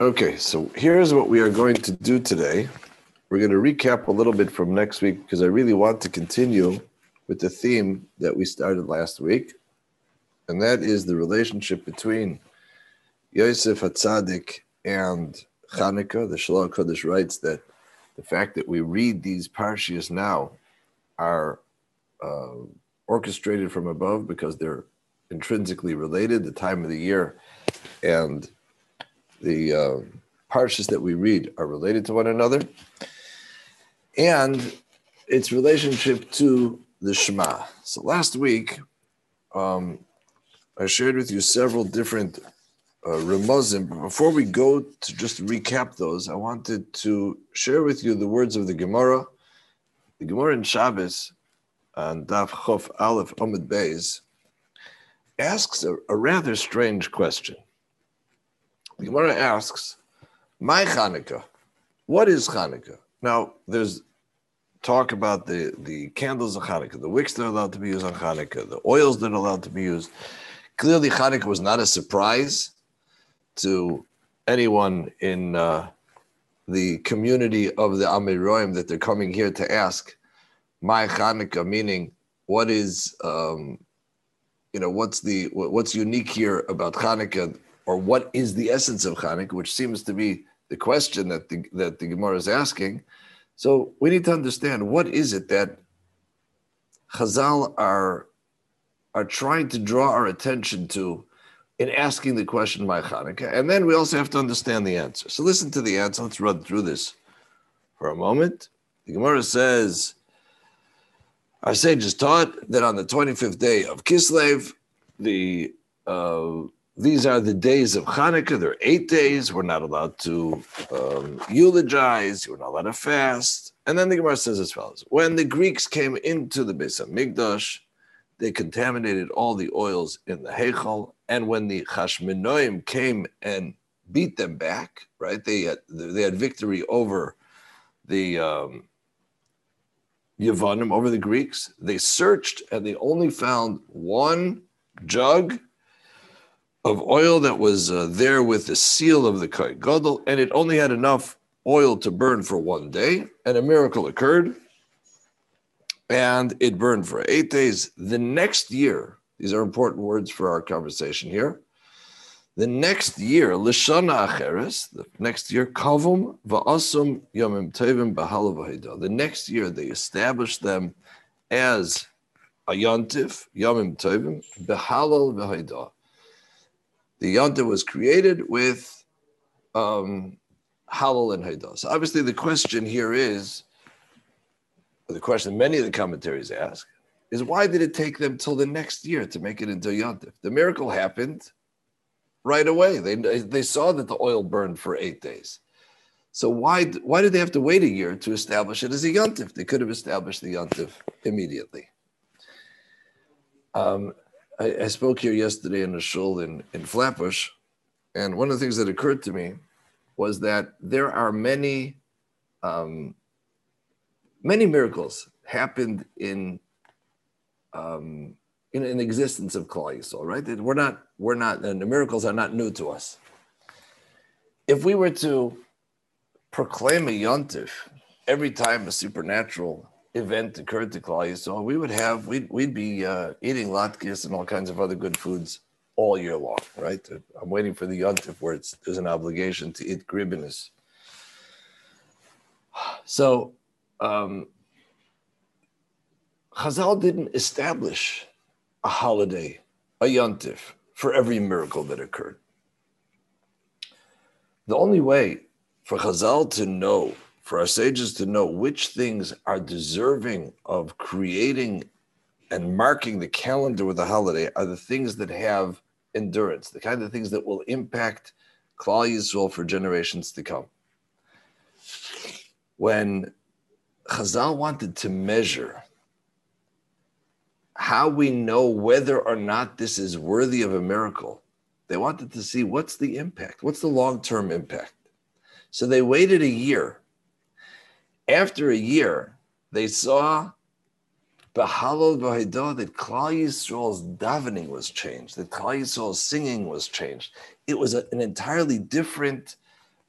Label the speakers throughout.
Speaker 1: Okay, so here's what we are going to do today. We're going to recap a little bit from next week because I really want to continue with the theme that we started last week, and that is the relationship between Yosef Hatzadik and Chanukah. The Shalom Kodesh writes that the fact that we read these parshias now are uh, orchestrated from above because they're intrinsically related, the time of the year and the uh, parshas that we read are related to one another, and its relationship to the Shema. So last week, um, I shared with you several different uh, remozim. Before we go to just recap those, I wanted to share with you the words of the Gemara. The Gemara in Shabbos, and Daf Chof Aleph Omid Beis, asks a, a rather strange question. The Gemara asks, "My Hanukkah, what is Hanukkah?" Now, there's talk about the the candles of Hanukkah, the wicks that are allowed to be used on Hanukkah, the oils that are allowed to be used. Clearly, Hanukkah was not a surprise to anyone in uh, the community of the Amiroim that they're coming here to ask, "My Hanukkah," meaning what is um, you know what's the what's unique here about Hanukkah or what is the essence of Chanukah, which seems to be the question that the, that the Gemara is asking. So we need to understand what is it that Chazal are, are trying to draw our attention to in asking the question by Chanukah. And then we also have to understand the answer. So listen to the answer. Let's run through this for a moment. The Gemara says, our sages taught that on the 25th day of Kislev, the uh, these are the days of Hanukkah. There are eight days. We're not allowed to um, eulogize. We're not allowed to fast. And then the Gemara says as follows: When the Greeks came into the Beis Hamikdash, they contaminated all the oils in the Heichal. And when the Chashmenoim came and beat them back, right? They had they had victory over the um, over the Greeks. They searched and they only found one jug of oil that was uh, there with the seal of the Kohen Gadol, and it only had enough oil to burn for one day, and a miracle occurred, and it burned for eight days. The next year, these are important words for our conversation here. The next year, Lishana Acheres, the next year, Kavum Va'asum Yomim Tevim Bahalav The next year, they established them as a Yontif, Yomim Tevim, Behalal V'Haidah the Yonta was created with um, Halal and Haidah. So obviously the question here is, the question many of the commentaries ask, is why did it take them till the next year to make it into Yontif? The miracle happened right away. They, they saw that the oil burned for eight days. So why, why did they have to wait a year to establish it as a Yontif? They could have established the Yontif immediately. Um, I, I spoke here yesterday in a shul in, in Flatbush, and one of the things that occurred to me was that there are many, um, many miracles happened in, um, in, in existence of Klal Yisrael, right? We're not, we're not, and the miracles are not new to us. If we were to proclaim a yontif every time a supernatural event occurred to Klal so we would have we'd we'd be uh, eating latkes and all kinds of other good foods all year long, right? I'm waiting for the yontif where it's, there's an obligation to eat gribinus. So, um, Chazal didn't establish a holiday, a yontif, for every miracle that occurred. The only way for Chazal to know for our sages to know which things are deserving of creating and marking the calendar with a holiday are the things that have endurance, the kind of things that will impact Klal Yisrael for generations to come. When Chazal wanted to measure how we know whether or not this is worthy of a miracle, they wanted to see what's the impact, what's the long term impact. So they waited a year after a year, they saw Bahalal Vahidah that Klal Yisrael's davening was changed, that Klal Yisrael's singing was changed. It was a, an entirely different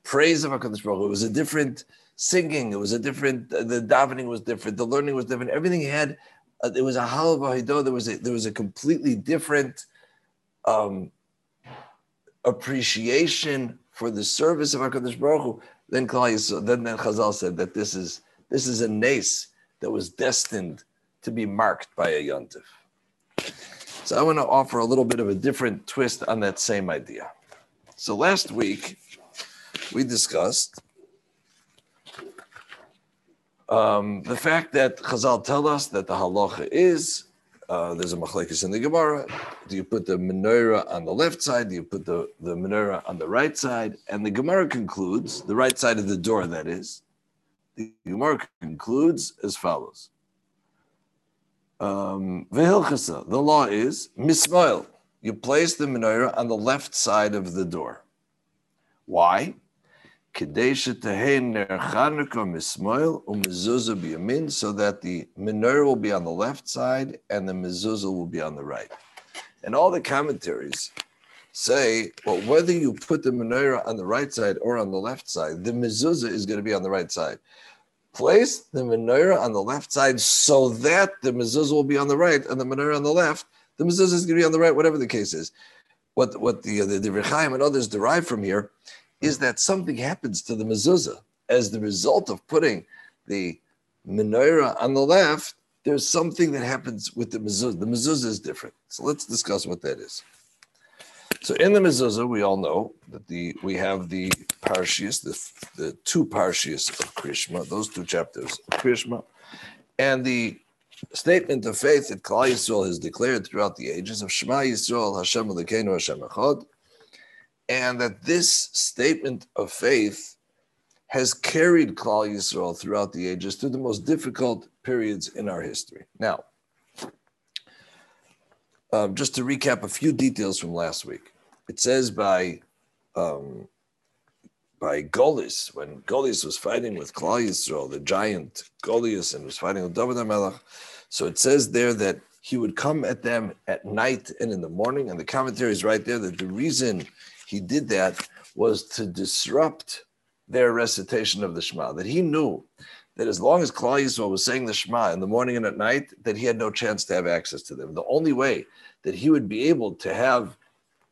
Speaker 1: praise of HaKadosh Baruch Hu. It was a different singing. It was a different, the davening was different. The learning was different. Everything had, uh, was a halava There was a, there was a completely different um, appreciation for the service of HaKadosh Baruch Hu. Then, then, then Chazal said that this is, this is a nace that was destined to be marked by a yontif. So I want to offer a little bit of a different twist on that same idea. So last week we discussed um, the fact that Chazal tell us that the halacha is uh, there's a machlekes in the Gemara. Do you put the menorah on the left side? Do you put the, the menorah on the right side? And the Gemara concludes, the right side of the door, that is. The Gemara concludes as follows. Um, the law is mismoil. You place the menorah on the left side of the door. Why? So that the menorah will be on the left side and the mezuzah will be on the right. And all the commentaries say, well, whether you put the menorah on the right side or on the left side, the mezuzah is going to be on the right side. Place the menorah on the left side so that the mezuzah will be on the right and the menorah on the left. The mezuzah is going to be on the right, whatever the case is. What what the the, the Rechaim and others derive from here is that something happens to the mezuzah as the result of putting the menorah on the left. There's something that happens with the mezuzah. The mezuzah is different. So let's discuss what that is. So in the mezuzah, we all know that the we have the parshias, the, the two parshias of Krishma, those two chapters of Krishma, and the statement of faith that Klal Yisrael has declared throughout the ages of Shema Yisrael, Hashem Elokeinu, Hashem Echad, and that this statement of faith has carried Klal Yisrael throughout the ages through the most difficult periods in our history. Now, um, just to recap a few details from last week, it says by um, by Goliath when Goliath was fighting with Klal Yisrael, the giant Goliath, and was fighting with David HaMelech. So it says there that he would come at them at night and in the morning, and the commentary is right there that the reason he did that was to disrupt their recitation of the Shema. That he knew that as long as Klal Yisrael was saying the Shema in the morning and at night, that he had no chance to have access to them. The only way that he would be able to have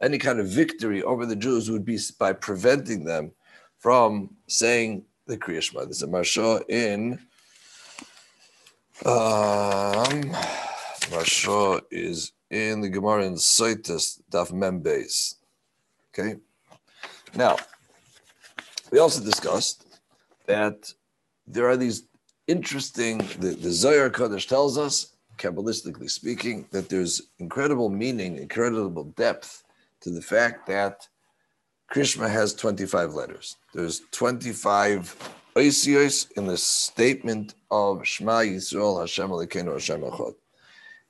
Speaker 1: any kind of victory over the Jews would be by preventing them from saying the Kriya Shema. There's a Marsha in um, Marsha is in the Gemara in Saitis Daf Membeis. Okay. Now, we also discussed that there are these interesting, the, the Zohar Kodesh tells us, Kabbalistically speaking, that there's incredible meaning, incredible depth to the fact that Krishma has 25 letters. There's 25 oisios in the statement of Shema Yisrael Hashem Elokeinu Hashem Echad.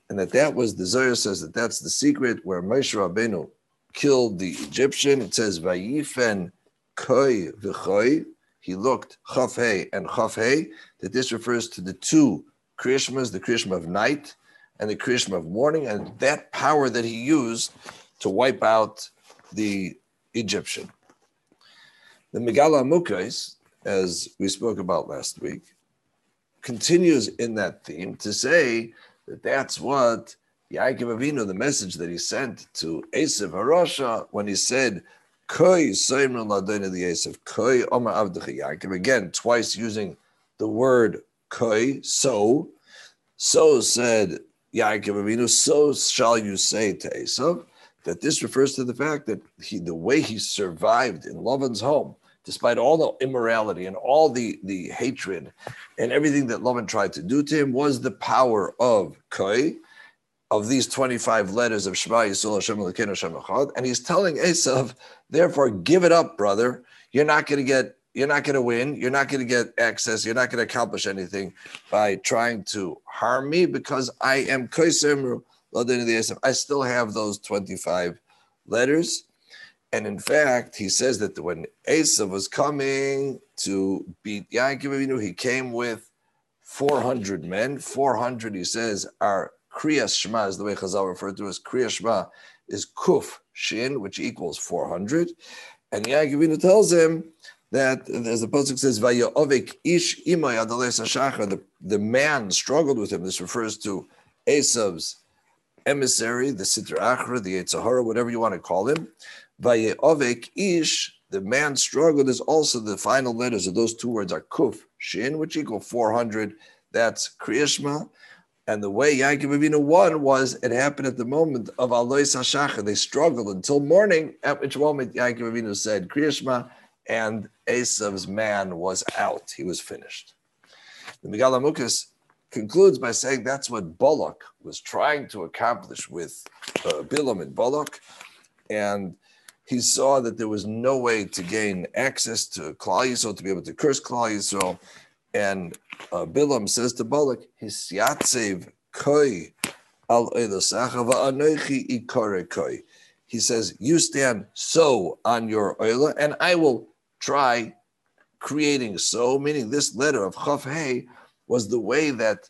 Speaker 1: And that that was, the Zohar says that that's the secret where Moshe Rabbeinu killed the Egyptian. It says, Vayifen koi v'choi. He looked chafhei and chafhei. That this refers to the two Krishmas, the Krishma of night and the Krishma of morning, and that power that he used to wipe out the Egyptian. The Megaleh Amukos, as we spoke about last week, continues in that theme to say that that's what Yaakov Avinu, the message that he sent to Esav Harasha when he said, Koi Koi Yaakov, again, twice using the word Koi, so. So said Yaakov Avinu, so shall you say to Esav, that this refers to the fact that he, the way he survived in Lavan's home, despite all the immorality and all the, the hatred and everything that Lavan tried to do to him, was the power of Koi of these 25 letters of Shema Yisrael Hashem Elokeinu Hashem Echad, and he's telling Esav, therefore, give it up, brother. You're not going to get, you're not going to win. You're not going to get access. You're not going to accomplish anything by trying to harm me because I am I still have those 25 letters. And in fact, he says that when Esav was coming to beat Yaakov he came with 400 men. 400, he says, are Kriyas Shema is the way Chazal referred to as Kriyas Shema is Kuf Shin, which equals 400. And Yaakov tells him that, as the Pasuk says, Vayovik ish imay the, the man struggled with him. This refers to Esav's emissary, the Sitra Achra, the Yetzer Hara, whatever you want to call him. Vayovik ish, the man struggled is also the final letters of those two words are kuf, shin, which equal 400. That's Kriyashma. And the way Yaakov Avinu won was it happened at the moment of Alois HaShachar. They struggled until morning, at which moment Yaakov Avinu said, Kriyashma, and Esav's man was out. He was finished. The Megaleh Amukos concludes by saying that's what Balak was trying to accomplish with uh, Bilam and Balak. And he saw that there was no way to gain access to Klal Yisrael, to be able to curse Klal Yisrael. And uh, Bilam says to Balak, Hisyatsev koi al anoichi ikare koi. He says, You stand so on your oila, and I will try creating so, meaning this letter of Chaf Hey was the way that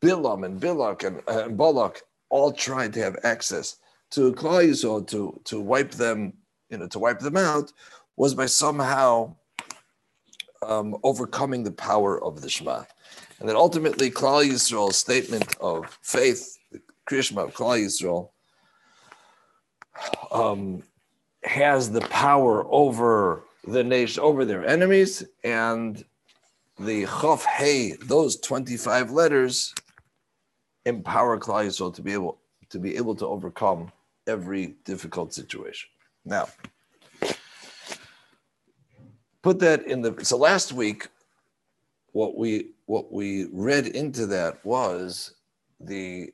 Speaker 1: Bilam and Bilak and, uh, and Balak all tried to have access to Klal Yisrael to to wipe them, you know, to wipe them out, was by somehow um, overcoming the power of the Shema. And then ultimately, Klal Yisrael's statement of faith, the Krishma of Klal Yisrael, um, has the power over the nation, over their enemies, and the Chof Hey, those 25 letters, empower Klal Yisrael to be able to be able to overcome every difficult situation. Now, put that in the so last week what we what we read into that was the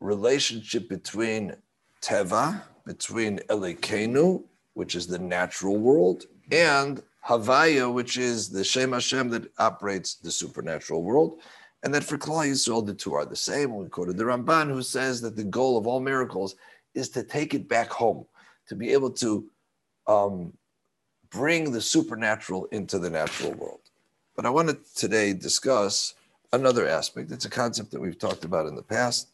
Speaker 1: relationship between teva between elikenu which is the natural world and havaya which is the Shema shem Hashem that operates the supernatural world and that for Klal Yisrael the two are the same. We quoted the Ramban who says that the goal of all miracles is to take it back home to be able to um, bring the supernatural into the natural world. But I want to today discuss another aspect. It's a concept that we've talked about in the past,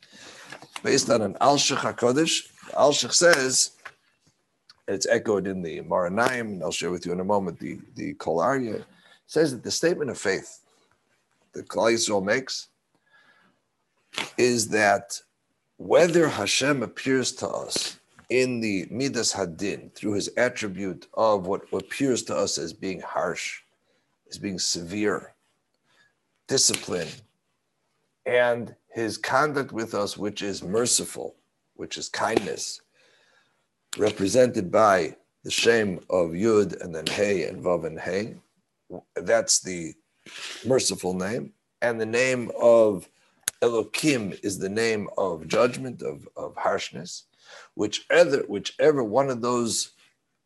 Speaker 1: based on an Alshich HaKodesh. Alshich says, it's echoed in the Maranaim, and I'll share with you in a moment the, the Kol Arya, says that the statement of faith that Klal Yisrael makes is that whether Hashem appears to us in the Midas Hadin through his attribute of what appears to us as being harsh, as being severe, discipline, and his conduct with us, which is merciful, which is kindness, represented by the shame of Yud and then Hey and Vav and Hey. That's the merciful name. And the name of Elokim is the name of judgment, of, of harshness whichever whichever one of those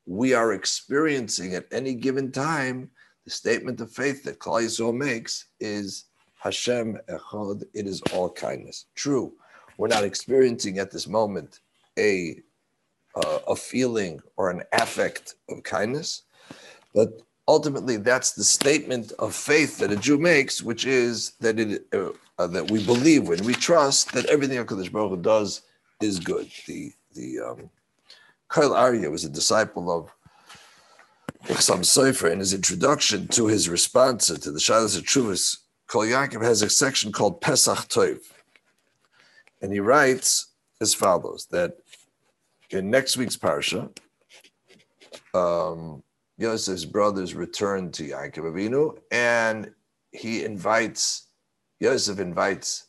Speaker 1: we are experiencing at any given time, the statement of faith that Klal Yisrael makes is Hashem Echad. It is all kindness. True, we're not experiencing at this moment a uh, a feeling or an affect of kindness, but ultimately that's the statement of faith that a Jew makes, which is that it uh, uh, that we believe when we trust that everything Hakadosh Baruch Hu does is good. The the um, Kol Arya was a disciple of Chassam Sofer. In his introduction to his response to the Shalas of Chuvas, Kol Yaakov has a section called Pesach Tov. And he writes as follows that in next week's Parsha, um, Yosef's brothers return to Yaakov Avinu and he invites, Yosef invites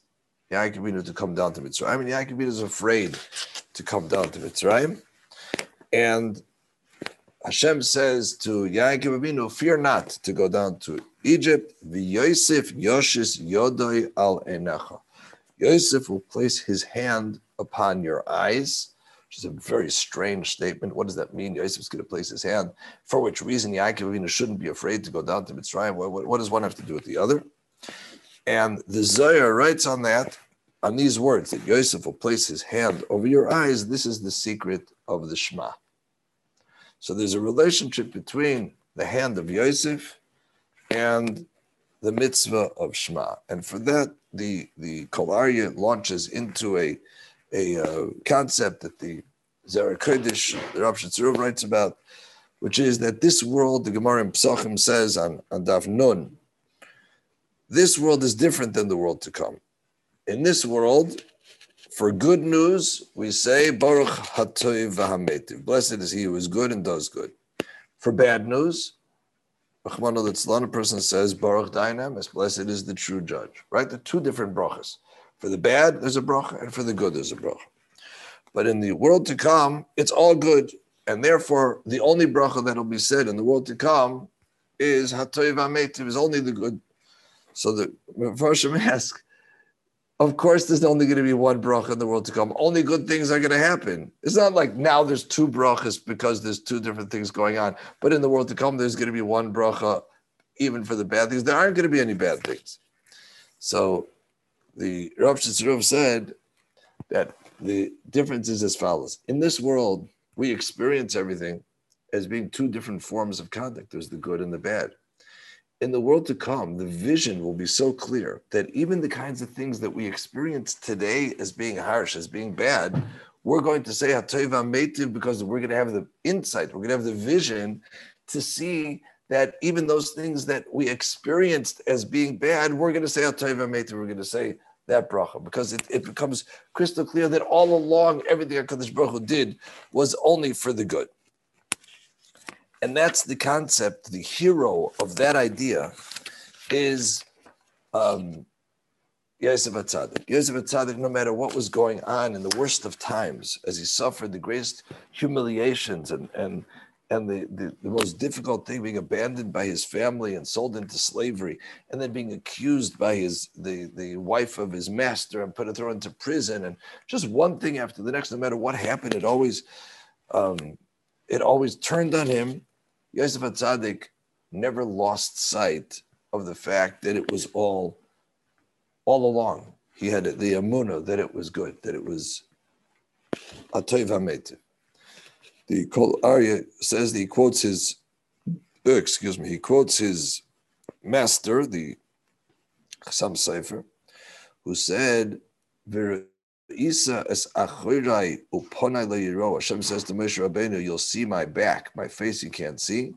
Speaker 1: Yaakov Avinu to come down to Mitzrayim. I mean, Yaakov Avinu is afraid to come down to Mitzrayim. And Hashem says to Yaakov Avinu, fear not to go down to Egypt. The Yosef Yoshis Yodoi al Enecha. Yosef will place his hand upon your eyes, which is a very strange statement. What does that mean? Yosef is going to place his hand. For which reason Yaakov Avinu shouldn't be afraid to go down to Mitzrayim. What, what, what does one have to do with the other? And the Zohar writes on that, on these words, that Yosef will place his hand over your eyes. This is the secret of the Shema. So there's a relationship between the hand of Yosef and the mitzvah of Shema. And for that, the, the Kol Arya launches into a, a uh, concept that the Zera Kodesh, the Ropshitzer Rov writes about, which is that this world, the Gemara in Psachim says on, on Daf Nun, this world is different than the world to come. In this world, for good news, we say Baruch Hatoiv V'Hametiv. Blessed is he who is good and does good. For bad news, Rachmana Litzlan, a person says Baruch Dayan Emes. Blessed is the true judge. Right? The two different brachas. For the bad, there's a bracha, and for the good, there's a bracha. But in the world to come, it's all good, and therefore the only bracha that will be said in the world to come is Hatoiv V'Hametiv, is only the good. So the Mepharshim ask, of course, there's only going to be one bracha in the world to come. Only good things are going to happen. It's not like now there's two brachas because there's two different things going on. But in the world to come, there's going to be one bracha, even for the bad things. There aren't going to be any bad things. So the Ropshitzer Rov said that the difference is as follows. In this world, we experience everything as being two different forms of conduct. There's the good and the bad in the world to come, the vision will be so clear that even the kinds of things that we experience today as being harsh, as being bad, we're going to say because we're going to have the insight, we're going to have the vision to see that even those things that we experienced as being bad, we're going to say we're going to say that bracha because it, it becomes crystal clear that all along everything HaKadosh Baruch Hu did was only for the good. And that's the concept, the hero of that idea is um, Yosef Atzadik. Yosef Atzadik, no matter what was going on in the worst of times, as he suffered the greatest humiliations and, and, and the, the, the, most difficult thing, being abandoned by his family and sold into slavery, and then being accused by his the, the wife of his master and put thrown into prison, and just one thing after the next, no matter what happened, it always um, it always turned on him Yosef Atzadik never lost sight of the fact that it was all, all along. He had the emunah that it was good, that it was atoiv hametiv. The Kol Arya says he quotes his, uh, excuse me, he quotes his master, the Chassam Sofer, who said, Isa es achirai uponai le'yiro. Hashem says to Moshe Rabbeinu, "You'll see my back, my face you can't see."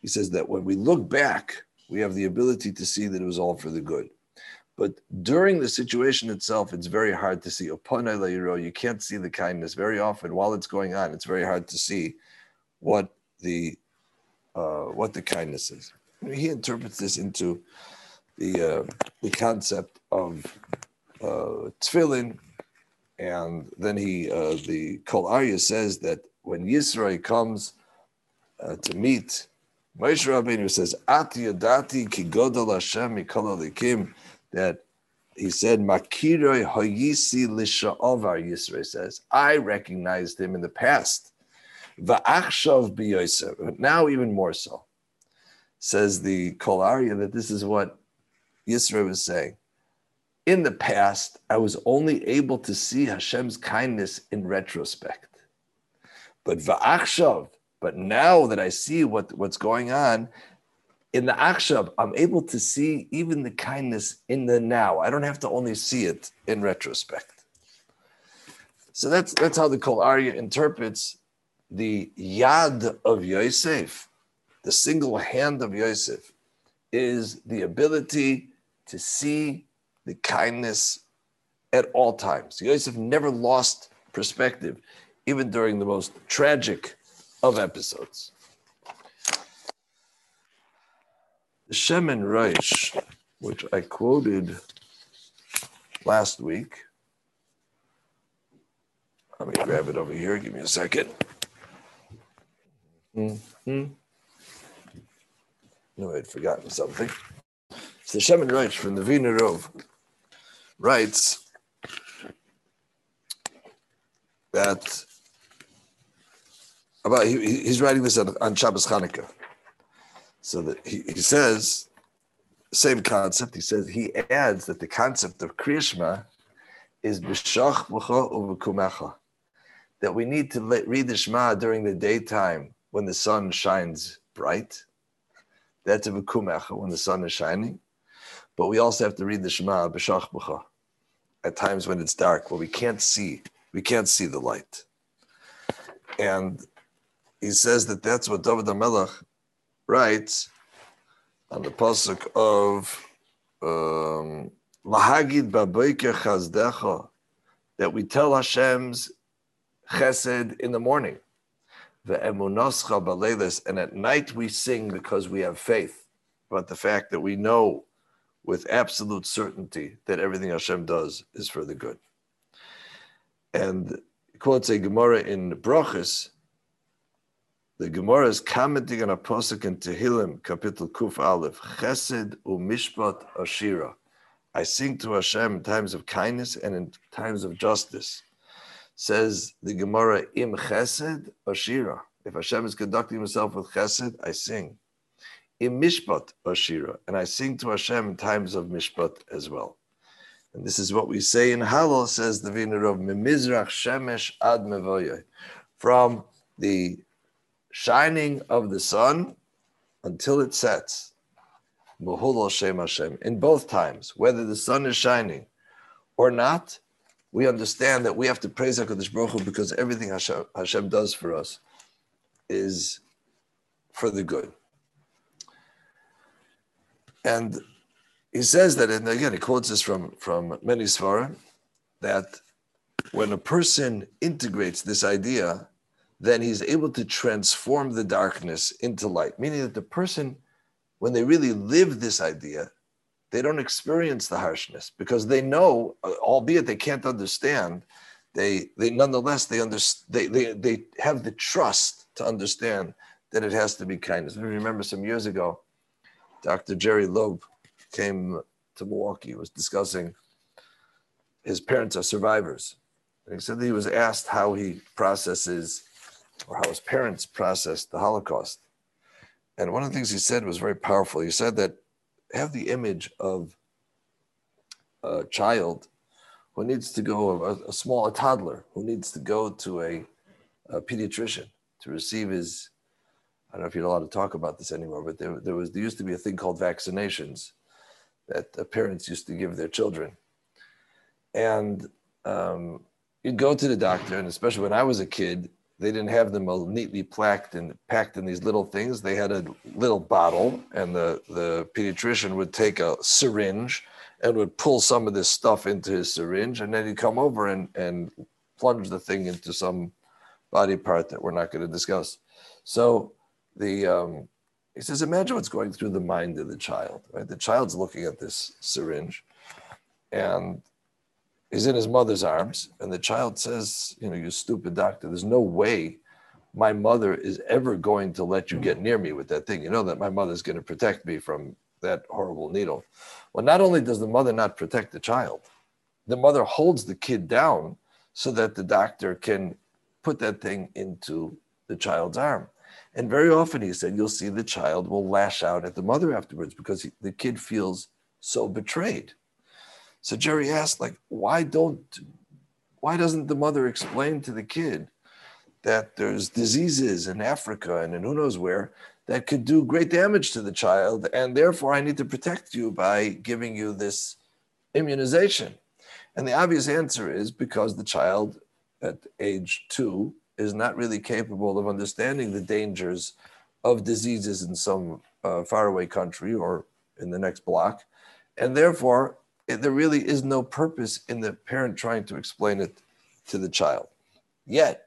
Speaker 1: He says that when we look back, we have the ability to see that it was all for the good. But during the situation itself, it's very hard to see. Uponai le'yiro. You can't see the kindness very often while it's going on. It's very hard to see what the uh, what the kindness is. He interprets this into the uh, the concept of uh, tefillin and then he, uh, the Kol Arya says that when Yisrael comes uh, to meet Moshe Rabbeinu says, "Ati yadati ki godol Hashem mikol alikim," that he said, "Makiroi hoyisi lisha'ovar." Yisrael says, "I recognized him in the past." Va'achshav b'yosef. Now even more so. Says the Kol Arya that this is what Yisrael was saying in the past, I was only able to see Hashem's kindness in retrospect. But va'achshav, but now that I see what, what's going on, in the achshav, I'm able to see even the kindness in the now. I don't have to only see it in retrospect. So that's that's how the Kol Arya interprets the yad of Yosef, the single hand of Yosef, is the ability to see the kindness at all times. Yosef never lost perspective, even during the most tragic of episodes. The Shemin Reish, which I quoted last week. Let me grab it over here. Give me a 2nd Mm-hmm. No, I'd forgotten something. It's the Shemin Reish from the Wiener Rove writes that about he, he's writing this on, on Shabbos Chanukah. So that he, he says same concept. He says he adds that the concept of Kriyashma is b'shach u'v'kumecha. That we need to let, read the Shema during the daytime when the sun shines bright. That's a v'kumecha when the sun is shining. But we also have to read the Shema b'shach b'cha at times when it's dark, where we can't see, we can't see the light. And he says that that's what David HaMelech writes on the pasuk of um, Lahagid baboiker chazdecha, that we tell Hashem's chesed in the morning. Ve'emunoscha balelis, and at night we sing because we have faith about the fact that we know with absolute certainty that everything Hashem does is for the good. And quotes a Gemara in Brachas. The Gemara is commenting on a posuk in Tehillim, Kapitel Kuf Aleph, Chesed u'mishpat ashira. I sing to Hashem in times of kindness and in times of justice. Says the Gemara, Im Chesed Ashira. If Hashem is conducting himself with Chesed, I sing. Im Mishpat Ashira. And I sing to Hashem in times of Mishpat as well. And this is what we say in Halal, says the Vinarov, Mimizrach Shemesh Ad Mevoye. From the shining of the sun until it sets. Shem Hashem. In both times, whether the sun is shining or not, we understand that we have to praise HaKadosh Baruch Hu because everything Hashem, Hashem does for us is for the good. And he says that, and again, he quotes this from, from many Svarim, that when a person integrates this idea, then he's able to transform the darkness into light, meaning that the person when they really live this idea, they don't experience the harshness because they know, albeit they can't understand, they they nonetheless they under, they, they they have the trust to understand that it has to be kindness. I remember some years ago, Dr. Jerry Loeb came to Milwaukee, was discussing his parents are survivors. And he said that he was asked how he processes or how his parents processed the Holocaust. And one of the things he said was very powerful. He said that have the image of a child who needs to go, a, a small, a toddler who needs to go to a, a, pediatrician to receive his, I don't know if you're allowed to talk about this anymore, but there, there was, there used to be a thing called vaccinations that parents used to give their children. And um, you'd go to the doctor, and especially when I was a kid, they didn't have them all neatly packed and packed in these little things. They had a little bottle, and the, the pediatrician would take a syringe and would pull some of this stuff into his syringe, and then he'd come over and, and plunge the thing into some body part that we're not going to discuss. So the um, he says, imagine what's going through the mind of the child. Right, the child's looking at this syringe, and he's in his mother's arms, and the child says, You know, you stupid doctor, there's no way my mother is ever going to let you get near me with that thing. You know that my mother's going to protect me from that horrible needle. Well, not only does the mother not protect the child, the mother holds the kid down so that the doctor can put that thing into the child's arm. And very often, he said, you'll see the child will lash out at the mother afterwards because he, the kid feels so betrayed. So Jerry asked, like, why don't, why doesn't the mother explain to the kid that there's diseases in Africa and in who knows where that could do great damage to the child, and therefore I need to protect you by giving you this immunization? And the obvious answer is because the child at age two is not really capable of understanding the dangers of diseases in some uh, faraway country or in the next block. And therefore, there really is no purpose in the parent trying to explain it to the child. Yet,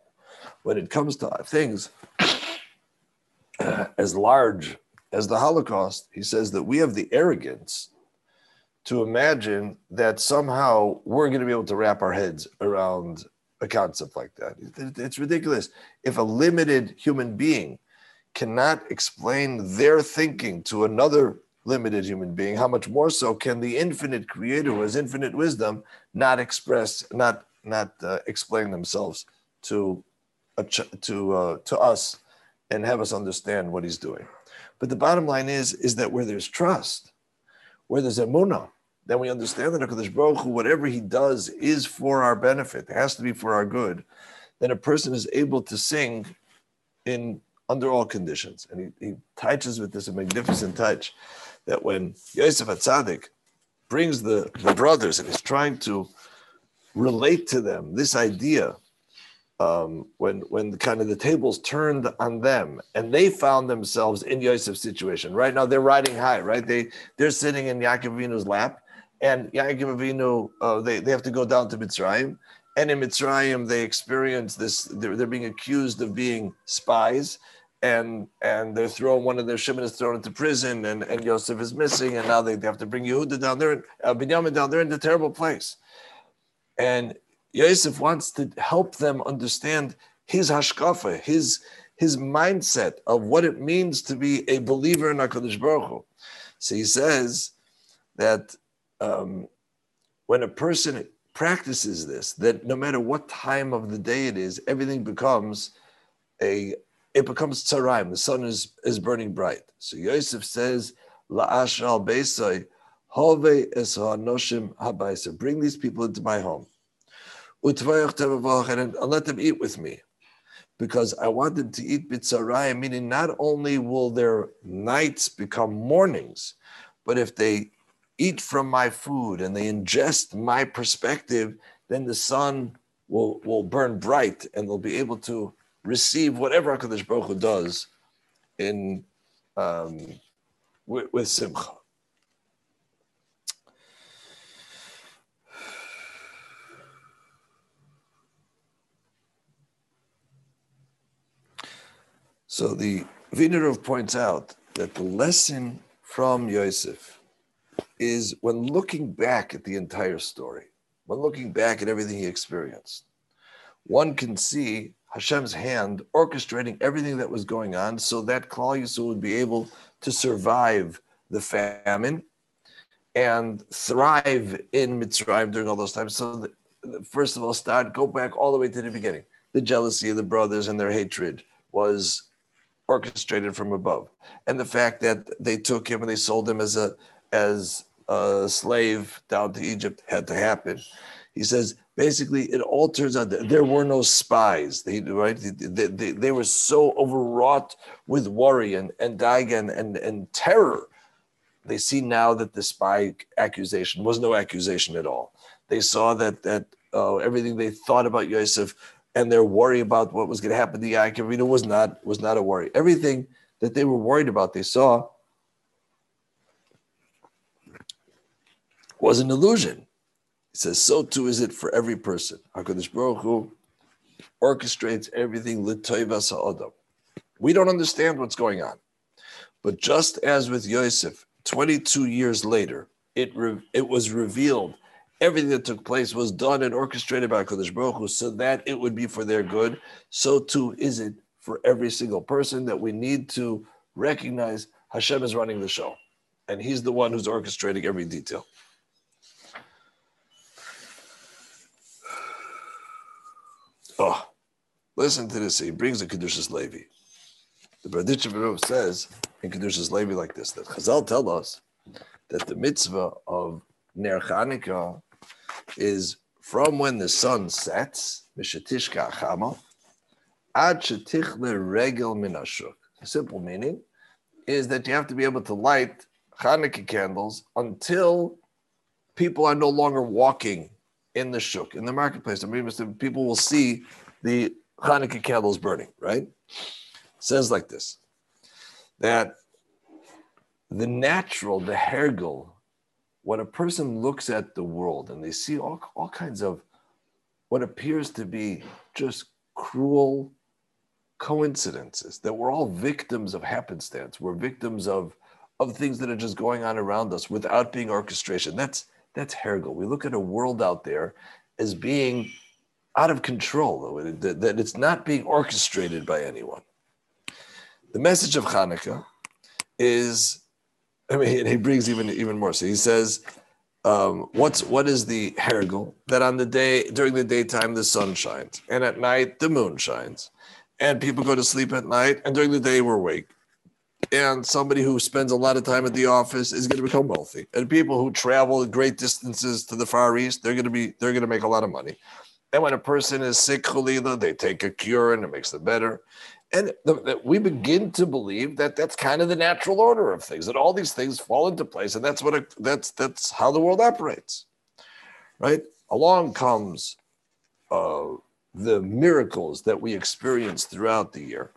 Speaker 1: when it comes to things as large as the Holocaust, he says that we have the arrogance to imagine that somehow we're going to be able to wrap our heads around a concept like that. It's ridiculous. If a limited human being cannot explain their thinking to another limited human being, how much more so can the infinite creator who has infinite wisdom not express, not not uh, explain themselves to a ch- to uh, to us and have us understand what he's doing. But the bottom line is is that where there's trust, where there's emunah, then we understand that Hakadosh Baruch Hu, whatever he does is for our benefit. It has to be for our good. Then a person is able to sing in under all conditions, and he, he touches with this a magnificent touch that when Yosef Atzadik brings the, the brothers and is trying to relate to them this idea um, when when kind of the tables turned on them and they found themselves in Yosef's situation. Right now they're riding high, right? They they're sitting in Yaakov Avinu's lap, and Yaakov Avinu uh, they they have to go down to Mitzrayim, and in Mitzrayim they experience this. They're, they're being accused of being spies. And and they're thrown. One of their shipmen is thrown into prison, and, and Yosef is missing, and now they, they have to bring Yehuda down there, uh, Binyamin down there in a terrible place. And Yosef wants to help them understand his hashkafa, his his mindset of what it means to be a believer in Hakadosh Baruch Hu. So he says that um, when a person practices this, that no matter what time of the day it is, everything becomes a it becomes tzaraim. The sun is is burning bright. So Yosef says, "La'ash al beisai, hove es habaisa." Bring these people into my home and let them eat with me. Because I want them to eat bitzarayim, meaning not only will their nights become mornings, but if they eat from my food and they ingest my perspective, then the sun will, will burn bright and they'll be able to receive whatever HaKadosh Baruch Hu does in, um, with, with simcha. So the Vinerov points out that the lesson from Yosef is when looking back at the entire story, when looking back at everything he experienced, one can see Hashem's hand orchestrating everything that was going on so that Klal Yisrael would be able to survive the famine and thrive in Mitzrayim during all those times. So, the, first of all, start go back all the way to the beginning. The jealousy of the brothers and their hatred was orchestrated from above. And the fact that they took him and they sold him as a as a slave down to Egypt had to happen. He says basically it all turns out there were no spies. They right they, they, they were so overwrought with worry and and dagan and and terror. They see now that the spy accusation was no accusation at all. They saw that that uh, everything they thought about Yosef and their worry about what was going to happen to Yaakov was not was not a worry. Everything that they were worried about, they saw was an illusion. He says, so too is it for every person. HaKadosh Baruch Hu orchestrates everything. We don't understand what's going on. But just as with Yosef, 22 years later, it, re- it was revealed everything that took place was done and orchestrated by Kodesh Baruch Hu so that it would be for their good. So too is it for every single person that we need to recognize Hashem is running the show, and He's the one who's orchestrating every detail. Oh, listen to this. He brings the Kedushas Levi. The Berditchev says in Kedushas Levi like this that Chazal tell us that the mitzvah of Ner Chanukah is from when the sun sets, mishatishka chama, ad shetichle regel minashuk. The simple meaning is that you have to be able to light Hanukkah candles until people are no longer walking in the shuk, in the marketplace. Mean, people will see the Hanukkah candles burning, right? It says like this that the natural, the hergel when a person looks at the world and they see all, all kinds of what appears to be just cruel coincidences, that we're all victims of happenstance, we're victims of, of things that are just going on around us without being orchestration. That's that's Hergel. We look at a world out there as being out of control, that, it's not being orchestrated by anyone. The message of Hanukkah is I mean, he brings even even more. So he says, um, "What's what is the hergel that on the day during the daytime the sun shines, and at night the moon shines, and people go to sleep at night, and during the day we're awake." And somebody who spends a lot of time at the office is going to become wealthy, and people who travel great distances to the Far East, they're going to be they're going to make a lot of money. And when a person is sick, cholila, they take a cure and it makes them better. And the, the, we begin to believe that that's kind of the natural order of things, that all these things fall into place, and that's what it, that's that's how the world operates, right? Along comes uh, the miracles that we experience throughout the year.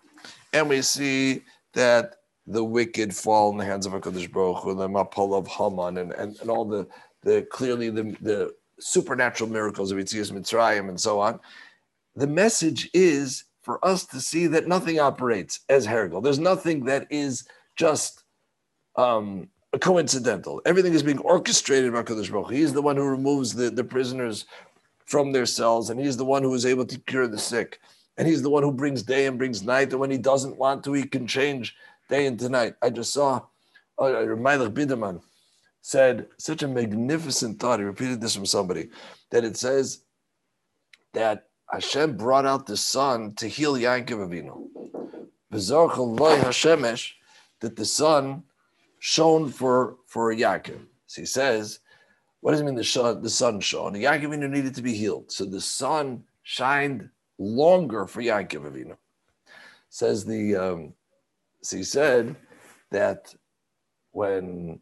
Speaker 1: And we see that the wicked fall in the hands of HaKadosh Baruch Hu, the Mapal of Haman, and, and, and all the, the clearly the, the supernatural miracles of Yitzias Mitzrayim and so on. The message is for us to see that nothing operates as Hergel. There's nothing that is just um, coincidental. Everything is being orchestrated by Kadosh Baruch. He's the one who removes the, the prisoners from their cells, and he's the one who is able to cure the sick. And he's the one who brings day and brings night. And when he doesn't want to, he can change day into night. I just saw uh, Melech Biderman said such a magnificent thought. He repeated this from somebody that it says that Hashem brought out the sun to heal Yankov Avinu. Hashemesh, that the sun shone for, for Yaakov. So he says, what does it mean the sun, the sun shone? Yaakov Avinu needed to be healed. So the sun shined longer for Yaakov Avinu. Says the, um, so he said that when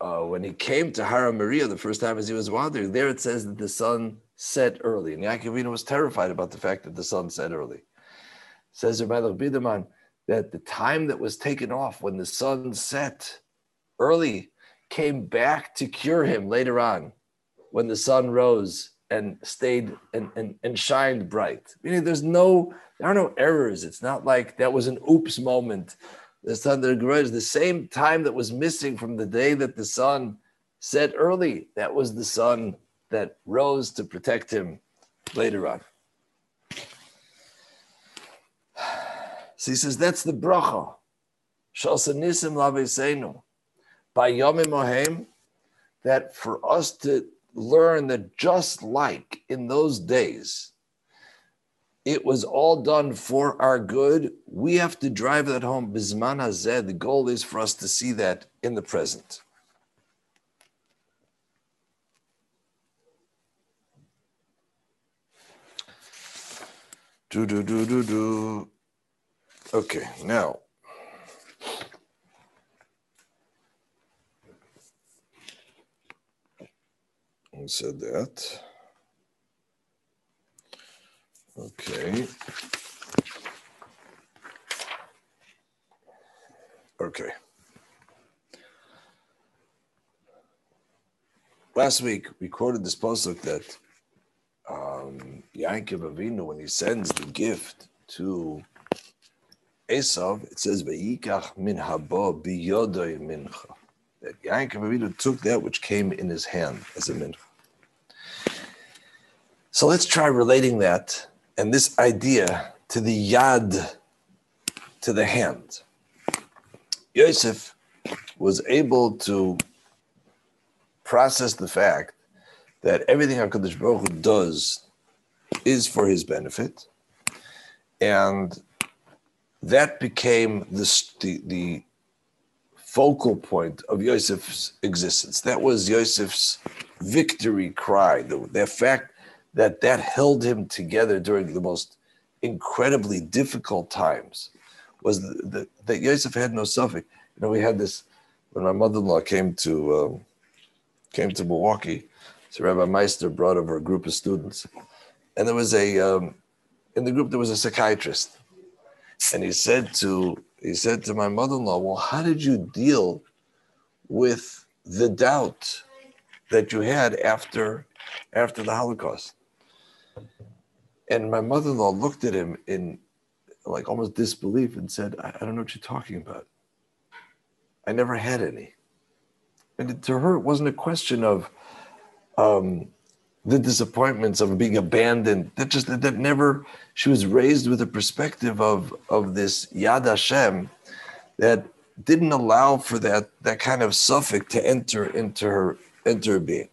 Speaker 1: uh, when he came to Har HaMoriah the first time as he was wandering, there it says that the sun set early. And Yaakov Avinu was terrified about the fact that the sun set early. Says Rabbi Biderman, that the time that was taken off when the sun set early came back to cure him later on when the sun rose and stayed and, and, and shined bright. Meaning there's no, there are no errors. It's not like that was an oops moment. The sun, the garage, the same time that was missing from the day that the sun set early, that was the sun that rose to protect him later on. So he says that's the bracha. Shalsanisim laveseinu. By Yomim Mohem, that for us to learn that just like in those days, it was all done for our good. We have to drive that home. Bisman hazeh. The goal is for us to see that in the present. Do do do do do. Okay, now. We said that. Okay. Okay. Last week we quoted this pasuk that um, Yaakov Avinu, when he sends the gift to Esav, it says, "Vayikach min biyodoy mincha." That Yaakov Avinu took that which came in his hand as a mincha. So let's try relating that and this idea to the yad, to the hand. Yosef was able to process the fact that everything HaKadosh Baruch Hu does is for his benefit, and that became the, the, the focal point of Yosef's existence. That was Yosef's victory cry. The, the fact that that held him together during the most incredibly difficult times was that Yosef had no suffix. You know, we had this when my mother-in-law came to um, came to Milwaukee. So Rabbi Meister brought over a group of students, and there was a um, in the group there was a psychiatrist, and he said to he said to my mother-in-law, "Well, how did you deal with the doubt that you had after after the Holocaust?" And my mother-in-law looked at him in like almost disbelief and said, I, I don't know what you're talking about. I never had any. And to her, it wasn't a question of um, the disappointments of being abandoned. That just that, that never. She was raised with a perspective of of this Yad Hashem that didn't allow for that that kind of suffix to enter into her into her being.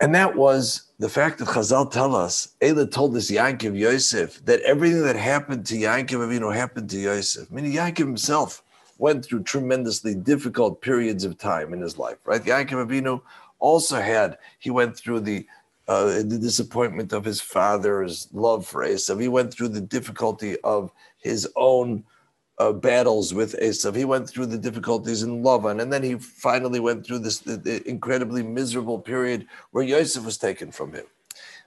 Speaker 1: And that was the fact that Chazal tell us, Eila told this Yankiv Yosef, that everything that happened to Yankiv Avinu happened to Yosef. Meaning Yankiv himself went through tremendously difficult periods of time in his life, right? Yankiv Avinu also had, he went through the uh, the disappointment of his father's love for Esav. He went through the difficulty of his own uh, battles with Esav. He went through the difficulties in Lavan, and then he finally went through this the, the incredibly miserable period where Yosef was taken from him.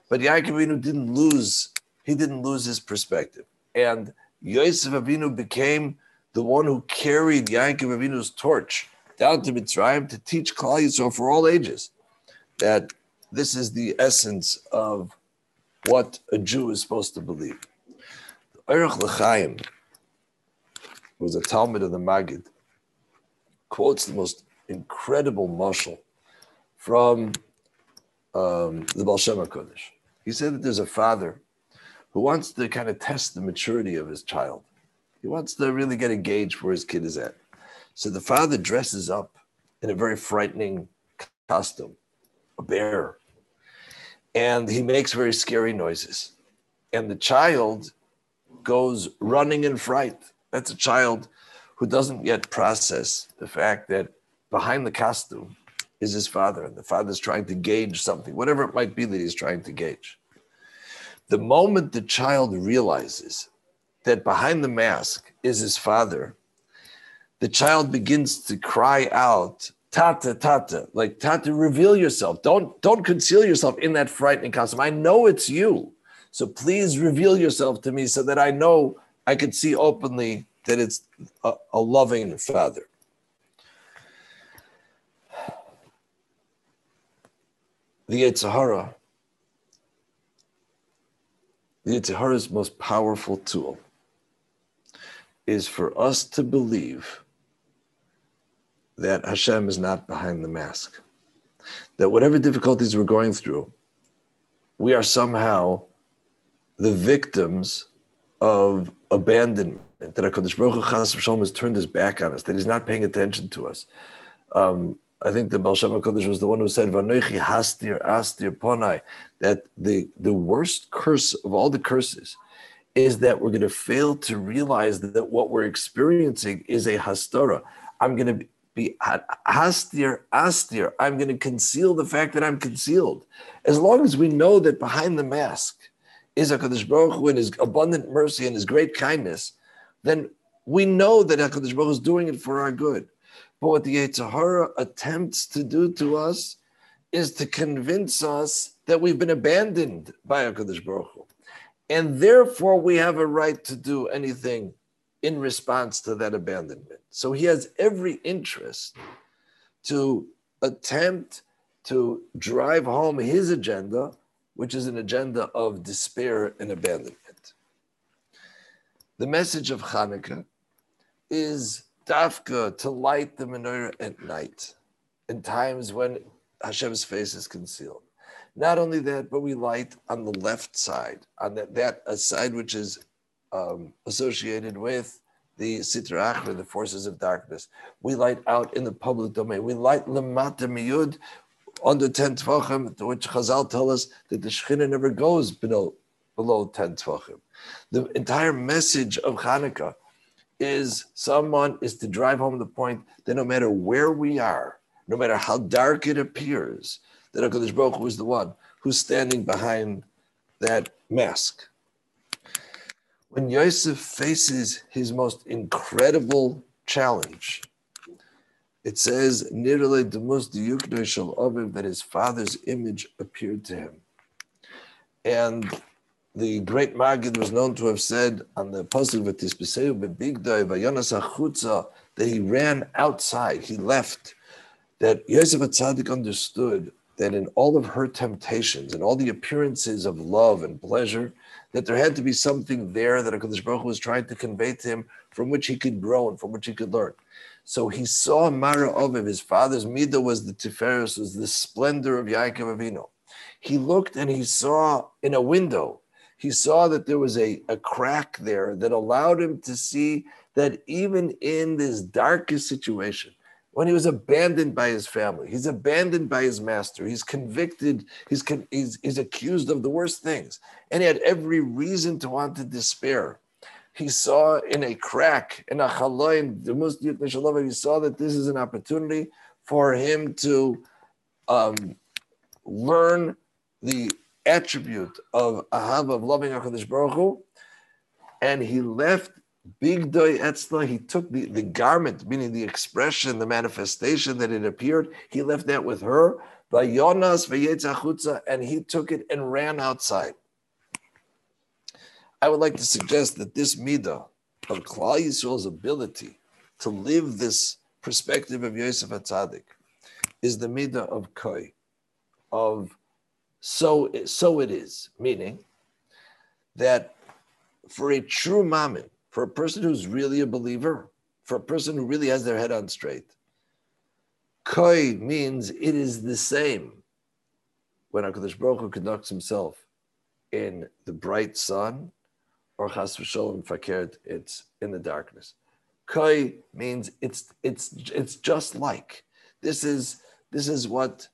Speaker 1: But Yaakov Avinu didn't lose, he didn't lose his perspective. And Yosef Avinu became the one who carried Yaakov Avinu's torch down to Mitzrayim to teach Klal Yisrael for all ages that this is the essence of what a Jew is supposed to believe. Erech L'chaim was a Talmid of the Magid, quotes the most incredible mashal from um, the Baal Shem Kodesh. He said that there's a father who wants to kind of test the maturity of his child. He wants to really get a gauge where his kid is at. So the father dresses up in a very frightening costume, a bear, and he makes very scary noises. And the child goes running in fright. That's a child who doesn't yet process the fact that behind the costume is his father, and the father's trying to gauge something, whatever it might be that he's trying to gauge. The moment the child realizes that behind the mask is his father, the child begins to cry out, Tata, Tata, like Tata, reveal yourself. Don't don't conceal yourself in that frightening costume. I know it's you. So please reveal yourself to me so that I know I can see openly that it's a, a loving father. The Yetzer Hara, the Yetzer Hara's most powerful tool is for us to believe that Hashem is not behind the mask. That whatever difficulties we're going through, we are somehow the victims of abandonment. That HaKadosh Baruch Hu has turned his back on us, that he's not paying attention to us. Um, I think the Baal Shem HaKadosh was the one who said, Vanoichi hastir astir ponai, that the, the worst curse of all the curses is that we're going to fail to realize that what we're experiencing is a hastara. I'm going to be hastir, astir. I'm going to conceal the fact that I'm concealed. As long as we know that behind the mask is HaKadosh Baruch Hu and his abundant mercy and his great kindness, then we know that HaKadosh Baruch Hu is doing it for our good. But what the Yetzer Hara attempts to do to us is to convince us that we've been abandoned by HaKadosh Baruch Hu. And therefore, we have a right to do anything in response to that abandonment. So he has every interest to attempt to drive home his agenda, which is an agenda of despair and abandonment. The message of Hanukkah is dafka to light the menorah at night, in times when Hashem's face is concealed. Not only that, but we light on the left side, on that, that side which is um, associated with the Sitra Achra, the forces of darkness. We light out in the public domain. We light Lamata Miyud under 10 Tvachim, which Chazal tell us that the Shekhinah never goes below, below 10 Tvachim. The entire message of Hanukkah is someone is to drive home the point that no matter where we are, no matter how dark it appears, that HaKadosh Baruch Hu is the one who's standing behind that mask. When Yosef faces his most incredible challenge, it says, that his father's image appeared to him. And the great Maggid was known to have said on the Pasuk that he ran outside, he left, that Yosef Atzadik understood that in all of her temptations and all the appearances of love and pleasure, that there had to be something there that HaKadosh Baruch Hu was trying to convey to him from which he could grow and from which he could learn. So he saw Mara Oviv, his father's Midah was the Tiferes, was the splendor of Yaakov Avinu. He looked and he saw in a window, he saw that there was a, a crack there that allowed him to see that even in this darkest situation, when he was abandoned by his family. He's abandoned by his master. He's convicted. He's, con- he's, he's accused of the worst things. And he had every reason to want to despair. He saw in a crack, in a chaloin, the Muslim he saw that this is an opportunity for him to um, learn the attribute of ahab, of loving HaKadosh Baruch Hu, and he left Big doy etzla, he took the, the garment, meaning the expression, the manifestation that it appeared, he left that with her. Yonas and he took it and ran outside. I would like to suggest that this midah of Klal Yisrael's ability to live this perspective of Yosef Atzadik is the midah of koi, of so so it is, meaning that for a true maamin, for a person who's really a believer, for a person who really has their head on straight, koi means it is the same when Hakadosh Baruch Hu conducts himself in the bright sun, or chas v'sholem fakert, it's in the darkness. Koi means it's it's it's just like this is this is what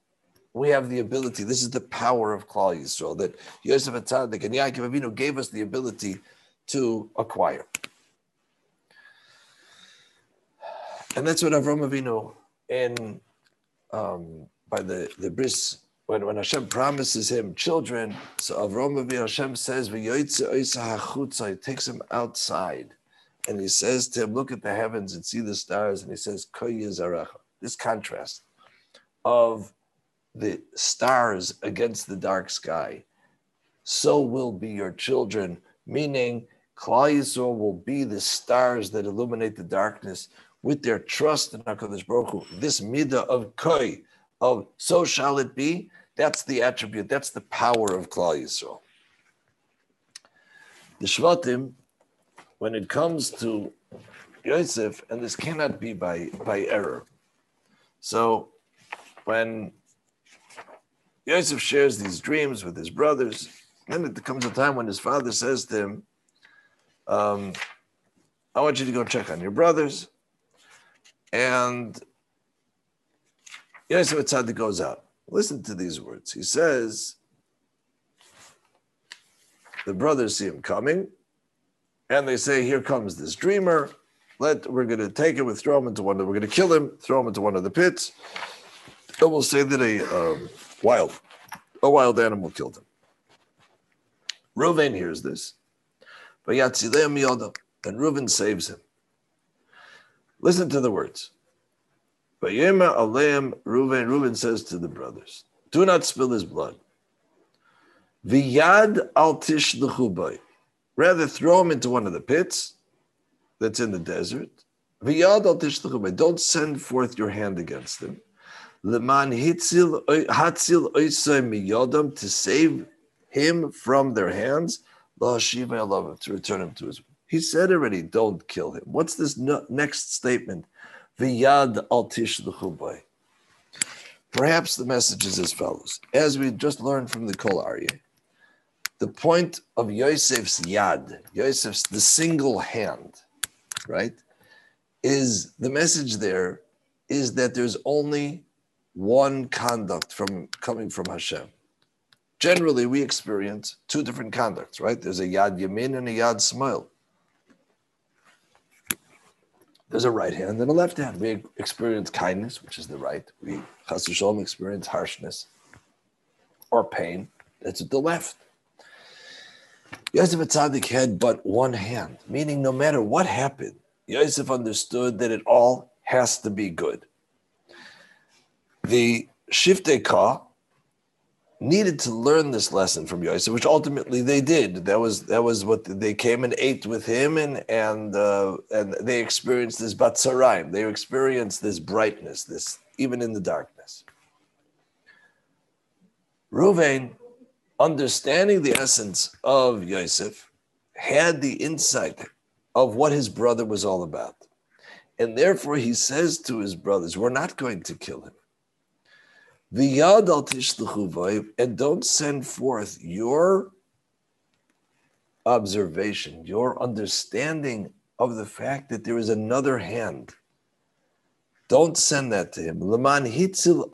Speaker 1: we have the ability. This is the power of Klal Yisrael that Yosef Atzadik and Yaakov Avinu gave us the ability to acquire. And that's what Avram Avinu in um, by the the bris when, when Hashem promises him children. So Avram Avinu Hashem says He takes him outside, and he says to him, "Look at the heavens and see the stars." And he says, This contrast of the stars against the dark sky, so will be your children, meaning Klal Yisrael will be the stars that illuminate the darkness with their trust in HaKadosh Baruch Hu. This midah of koi, of so shall it be, that's the attribute, that's the power of Klal Yisrael. The Shvatim, when it comes to Yosef, and this cannot be by, by error. So when Yosef shares these dreams with his brothers. Then it comes a time when his father says to him, um, I want you to go check on your brothers. And Yosef Atzadik goes out. Listen to these words. He says, the brothers see him coming, and they say, Here comes this dreamer. Let we're gonna take him and throw him into one of we're gonna kill him, throw him into one of the pits. And we'll say that a um, wild, a wild animal killed him. Reuven hears this. And Reuven saves him. Listen to the words. Vayema Aleim Reuven. Reuven says to the brothers, "Do not spill his blood. V'yad al Rather, throw him into one of the pits that's in the desert. V'yad al Don't send forth your hand against them. Leman hatzil to save him from their hands. Love to return him to his. He said already, don't kill him. What's this next statement? V'yad al tishluchu Perhaps the message is as follows. As we just learned from the Kol Arya, the point of Yosef's yad, Yosef's the single hand, right, is the message there is that there's only one conduct from coming from Hashem. Generally, we experience two different conducts, right? There's a yad yamin and a yad smile. There's a right hand and a left hand. We experience kindness, which is the right. We chas experience harshness or pain. That's at the left. Yosef Atzadik had but one hand, meaning no matter what happened, Yosef understood that it all has to be good the Shiftei Ka needed to learn this lesson from Yosef, which ultimately they did. That was that was what they came and ate with him, and and uh, and they experienced this batzaraim. They experienced this brightness, this even in the darkness. Ruvain, understanding the essence of Yosef, had the insight of what his brother was all about. And therefore, he says to his brothers, We're not going to kill him. V'yad al tishluchu and don't send forth your observation, your understanding of the fact that there is another hand. Don't send that to him. Leman hitzil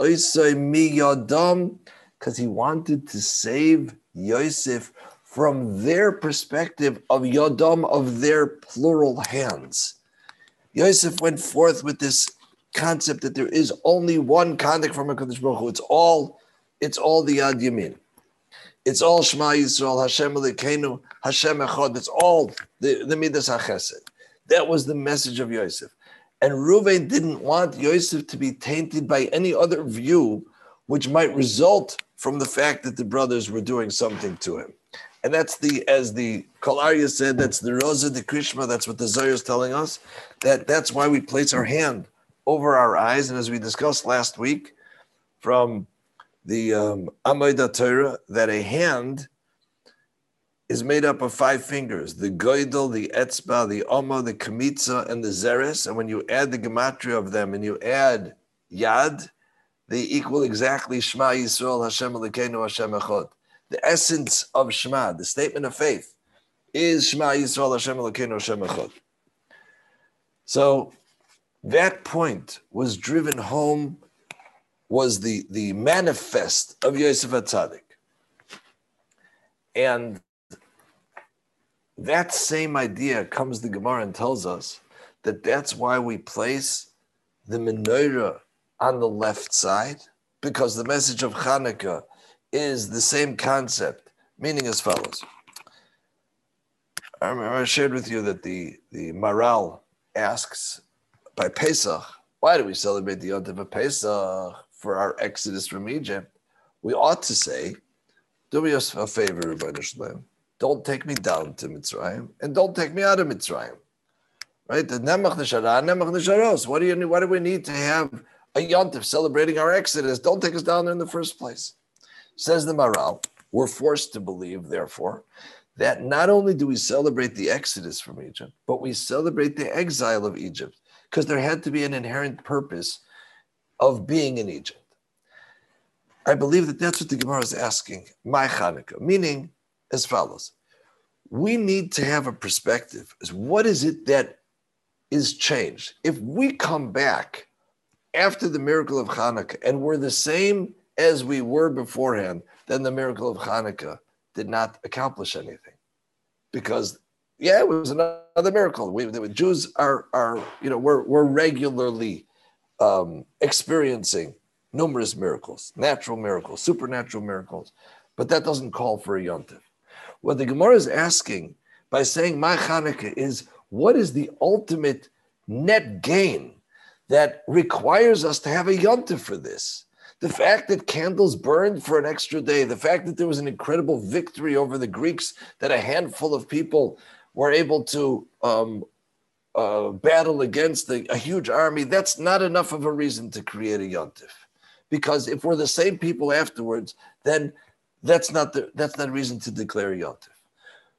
Speaker 1: mi yadam, because he wanted to save Yosef from their perspective of yadam, of their plural hands. Yosef went forth with this concept that there is only one conduct from HaKadosh Baruch Hu. It's all, it's all the Yad Yamin. It's all Shema Yisrael, Hashem Elokeinu, Hashem Echad. It's all the, the Midas HaChesed. That was the message of Yosef. And Reuven didn't want Yosef to be tainted by any other view which might result from the fact that the brothers were doing something to him. And that's the, as the Kol Arya said, that's the Rosa de Krishma, that's what the Zohar is telling us, that that's why we place our hand over our eyes. And as we discussed last week from the um, Amoida Torah, that a hand is made up of five fingers the goidel, the etzba, the oma, the kamitza, and the zeres. And when you add the gematria of them and you add yad, they equal exactly Shema Yisrael Hashem Elokeinu Hashem Echad. The essence of Shema, the statement of faith, is Shema Yisrael Hashem Elokeinu Hashem Echad. So that point was driven home, was the, the manifest of Yosef Atzadik. And that same idea comes the Gemara and tells us that that's why we place the menorah on the left side, because the message of Hanukkah is the same concept, meaning as follows. I remember I shared with you that the, the Maharal asks by Pesach, why do we celebrate the Yom of Pesach for our exodus from Egypt? We ought to say, do me a favor, Rabbi Shalem don't take me down to Mitzrayim, and don't take me out of Mitzrayim. Right? The Nemach Neshara, Nemach Nesharos. What do you What do we need to have a yontif celebrating our exodus? Don't take us down there in the first place. Says the Maharal. We're forced to believe, therefore, that not only do we celebrate the exodus from Egypt, but we celebrate the exile of Egypt, because there had to be an inherent purpose of being in Egypt. I believe that that's what the Gemara is asking, my Hanukkah, meaning as follows. We need to have a perspective what is it that is changed? If we come back after the miracle of Hanukkah and we're the same as we were beforehand, then the miracle of Hanukkah did not accomplish anything. Because yeah, it was another miracle. We, the Jews are, are, you know, we're, we're regularly um, experiencing numerous miracles, natural miracles, supernatural miracles, but that doesn't call for a yontif. What the Gemara is asking by saying my Chanukah is what is the ultimate net gain that requires us to have a yontif for this? The fact that candles burned for an extra day, the fact that there was an incredible victory over the Greeks, that a handful of people were able to um, uh, battle against a, a, huge army, that's not enough of a reason to create a yontif. Because if we're the same people afterwards, then that's not the that's not reason to declare a yontif.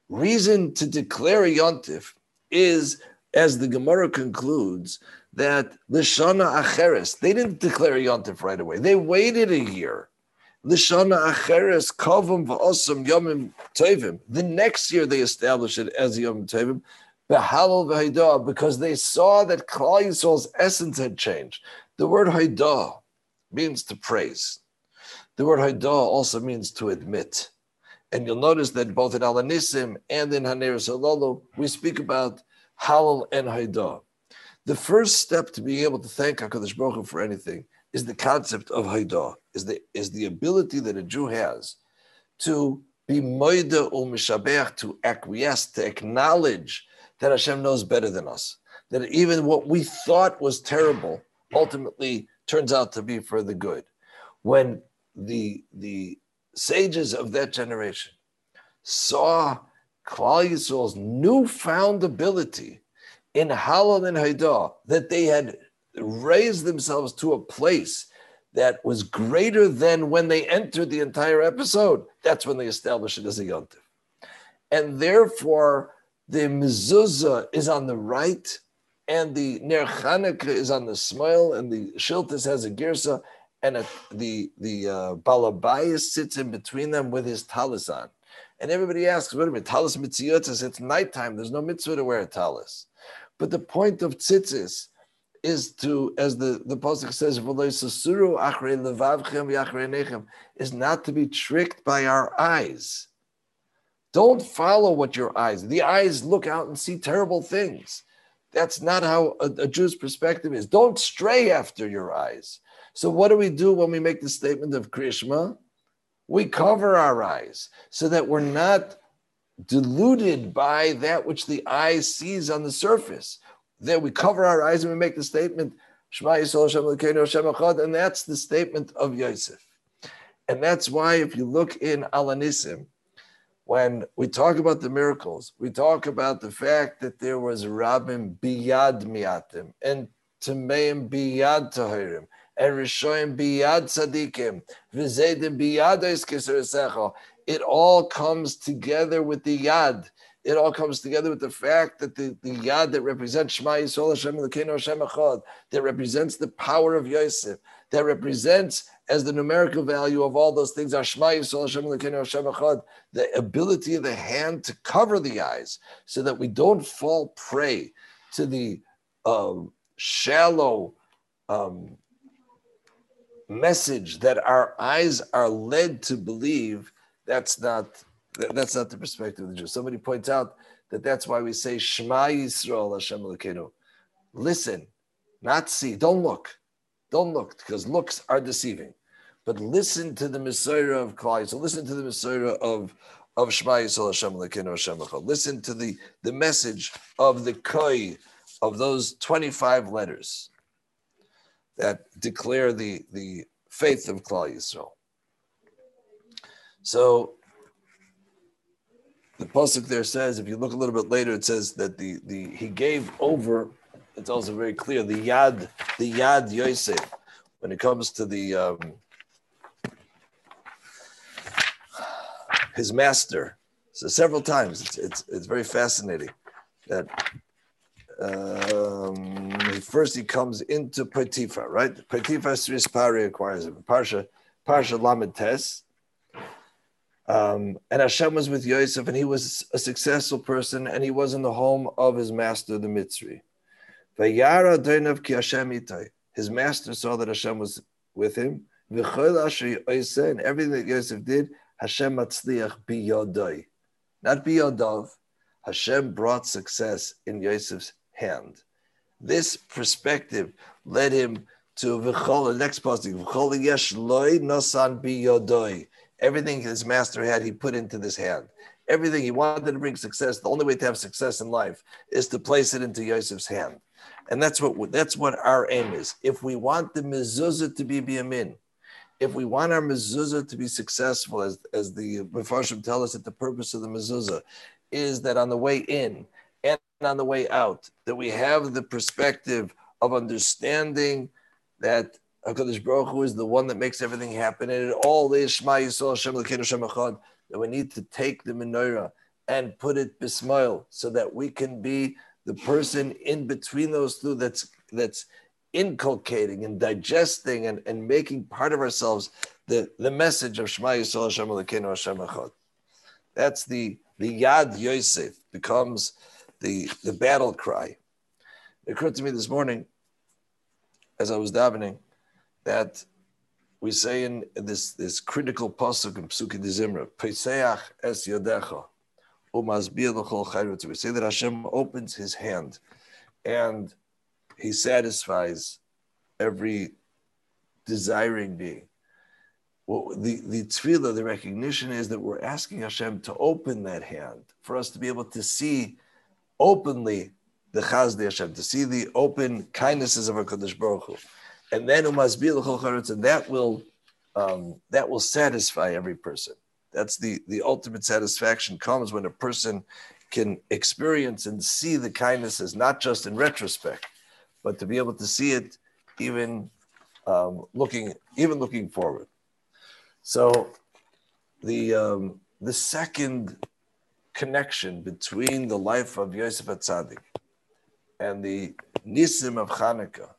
Speaker 1: Reason to declare a yontif is, as the Gemara concludes, that lishana acheres they didn't declare a yontif right away. They waited a year. The next year they established it as yomim tovim. Because they saw that Klal Yisrael's essence had changed. The word haidah means to praise. The word Haidah also means to admit. And you'll notice that both in Alanisim and in Haner Salolo, we speak about Halal and Haidah. The first step to being able to thank HaKadosh Baruch Hu for anything is the concept of Haidah, is the, is the ability that a Jew has to be moida ul mishabeach, to acquiesce, to acknowledge that Hashem knows better than us. That even what we thought was terrible ultimately turns out to be for the good. When the the sages of that generation saw Klal Yisrael's newfound ability in Halal and Haidah, that they had raised themselves to a place that was greater than when they entered the entire episode. That's when they established it as a yontif. And therefore, the mezuzah is on the right, and the Ner Chanukah is on the smile, and the Shiltis has a girsa, and a, the the uh, balabayas sits in between them with his talis on. And everybody asks, wait a minute, talis mitziyotis, it's nighttime, there's no mitzvah to wear a talis. But the point of tzitzis is to, as the, the Pasuk says, is not to be tricked by our eyes. Don't follow what your eyes, the eyes look out and see terrible things. That's not how a, a Jew's perspective is. Don't stray after your eyes. So what do we do when we make the statement of Krishma? We cover our eyes so that we're not deluded by that which the eye sees on the surface. There we cover our eyes and we make the statement, Shema Yisrael Hashem Hashem Echad, and that's the statement of Yosef. And that's why if you look in Alanissim, when we talk about the miracles, we talk about the fact that there was Rabbim biyad miatim and Tameim biyad tahirim and Rishoyim biyad tzadikim v'zedim biyad. It all comes together with the yad. It all comes together with the fact that the, the yad that represents Shema Yisrael Hashem Elokeinu Hashem Echad, that represents the power of Yosef, that represents as the numerical value of all those things, Shema Yisrael Hashem Elokeinu Hashem Echad, the ability of the hand to cover the eyes so that we don't fall prey to the um, shallow um, message that our eyes are led to believe that's not that's not the perspective of the Jew. Somebody points out that that's why we say Shema Yisrael Hashem Elokeinu. Listen, not see. Don't look. Don't look because looks are deceiving but listen to the Messiah of Klai. So listen to the Messiah of of Shema Yisrael Hashem Lekinu Hashem Listen to the the message of the Koi of those twenty five letters that declare the the faith of Klal Yisrael. So the pasuk there says, if you look a little bit later, it says that the the he gave over. It's also very clear the yad the yad Yosef when it comes to the um, his master. So several times, it's it's, it's very fascinating that um, first he comes into Potiphar, right? Potiphar Srispari acquires him. Parsha Parsha Lamed Tes. Um, and Hashem was with Yosef, and he was a successful person, and he was in the home of his master, the Mitzri. His master saw that Hashem was with him, and everything that Yosef did, Hashem matzliach biyodoi, not biyodov. Hashem brought success in Yosef's hand. This perspective led him to the next posting. Everything his master had, he put into this hand. Everything he wanted to bring success, the only way to have success in life is to place it into Yosef's hand. And that's what that's what our aim is. If we want the mezuzah to be biyamin, if we want our mezuzah to be successful, as, as the Mefarshim tell us that the purpose of the mezuzah is that on the way in and on the way out, that we have the perspective of understanding that HaKadosh Baruch Hu is the one that makes everything happen, and it all is Shema Yisrael Hashem Hashem Echad, that we need to take the menorah and put it bismile so that we can be the person in between those two that's that's inculcating and digesting and, and making part of ourselves the, the message of Shema Yisrael Hashem Elokeinu Hashem Echad. That's the, the Yad Yosef becomes the, the battle cry. It occurred to me this morning as I was davening that we say in this, this critical pasuk in Psuki de Zimra, Peseach es yodecha, umazbir l'chol We say that Hashem opens His hand, and he satisfies every desiring being. Well, the, the tefillah, the recognition is that we're asking Hashem to open that hand for us to be able to see openly the chazdi Hashem, to see the open kindnesses of our Kadosh Baruch Hu. And then and that will um, that will satisfy every person. That's the, the ultimate satisfaction comes when a person can experience and see the kindnesses, not just in retrospect, but to be able to see it even um, looking even looking forward. So the um, the second connection between the life of Yosef Atzadik and the Nisim of Hanukkah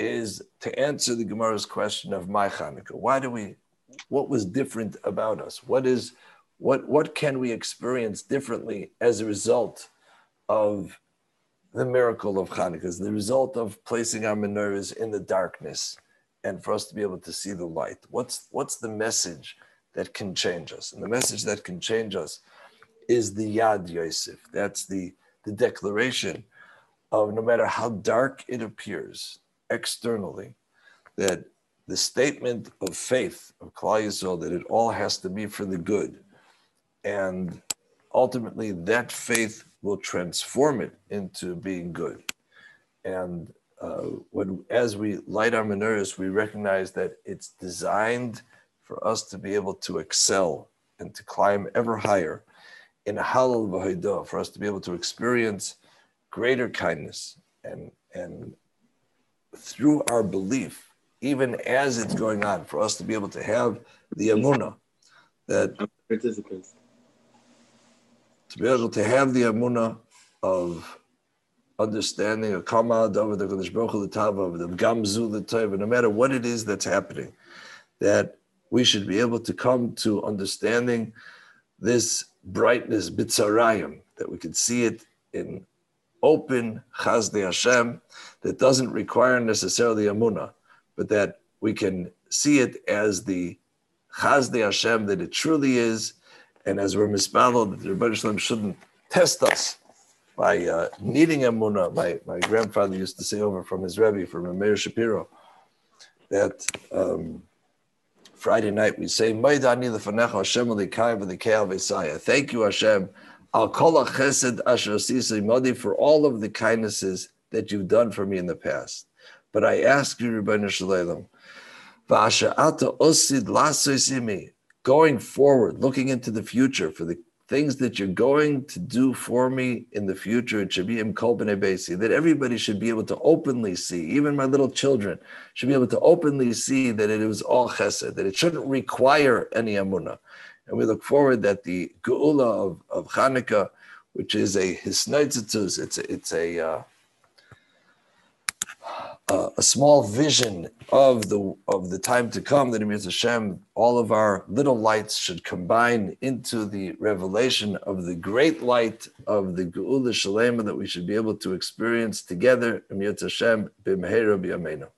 Speaker 1: is to answer the Gemara's question of my Hanukkah. Why do we? What was different about us? What is what what can we experience differently as a result of the miracle of Hanukkah is the result of placing our menorahs in the darkness and for us to be able to see the light. What's, what's the message that can change us? And the message that can change us is the Yad Yosef. That's the, the declaration of no matter how dark it appears externally, that the statement of faith of Klal Yisrael that it all has to be for the good. And ultimately, that faith will transform it into being good. And uh, when, as we light our menorahs, we recognize that it's designed for us to be able to excel and to climb ever higher in halal v'haidah, for us to be able to experience greater kindness and and through our belief, even as it's going on, for us to be able to have the amuna that
Speaker 2: participants.
Speaker 1: to be able to have the amuna of understanding a kama over the Kodesh Baruch Hu, the Tava, the Gamzu, the Tava, no matter what it is that's happening, that we should be able to come to understanding this brightness, bitzarayim, that we can see it in open chazde Hashem that doesn't require necessarily amuna, but that we can see it as the chazde Hashem that it truly is, and as we're mispalel, that the Rebbe Shalom shouldn't test us by uh, needing amuna. My, my grandfather used to say over from his Rebbe, from Meir Shapiro, that um, Friday night we say. Thank you, Hashem. Al kol chesed asher for all of the kindnesses that you've done for me in the past. But I ask you, Rebbeinu Shalom, going forward, looking into the future for the things that you're going to do for me in the future, it should be Basi, that everybody should be able to openly see, even my little children should be able to openly see that it was all chesed, that it shouldn't require any amunah. And we look forward that the geula of, of Hanukkah, which is a hisnaitzitus, it's a, it's a uh, uh, a small vision of the of the time to come that Emir Hashem, all of our little lights should combine into the revelation of the great light of the Geula Shalema that we should be able to experience together. Emir Hashem, b'mehera b'yameinu.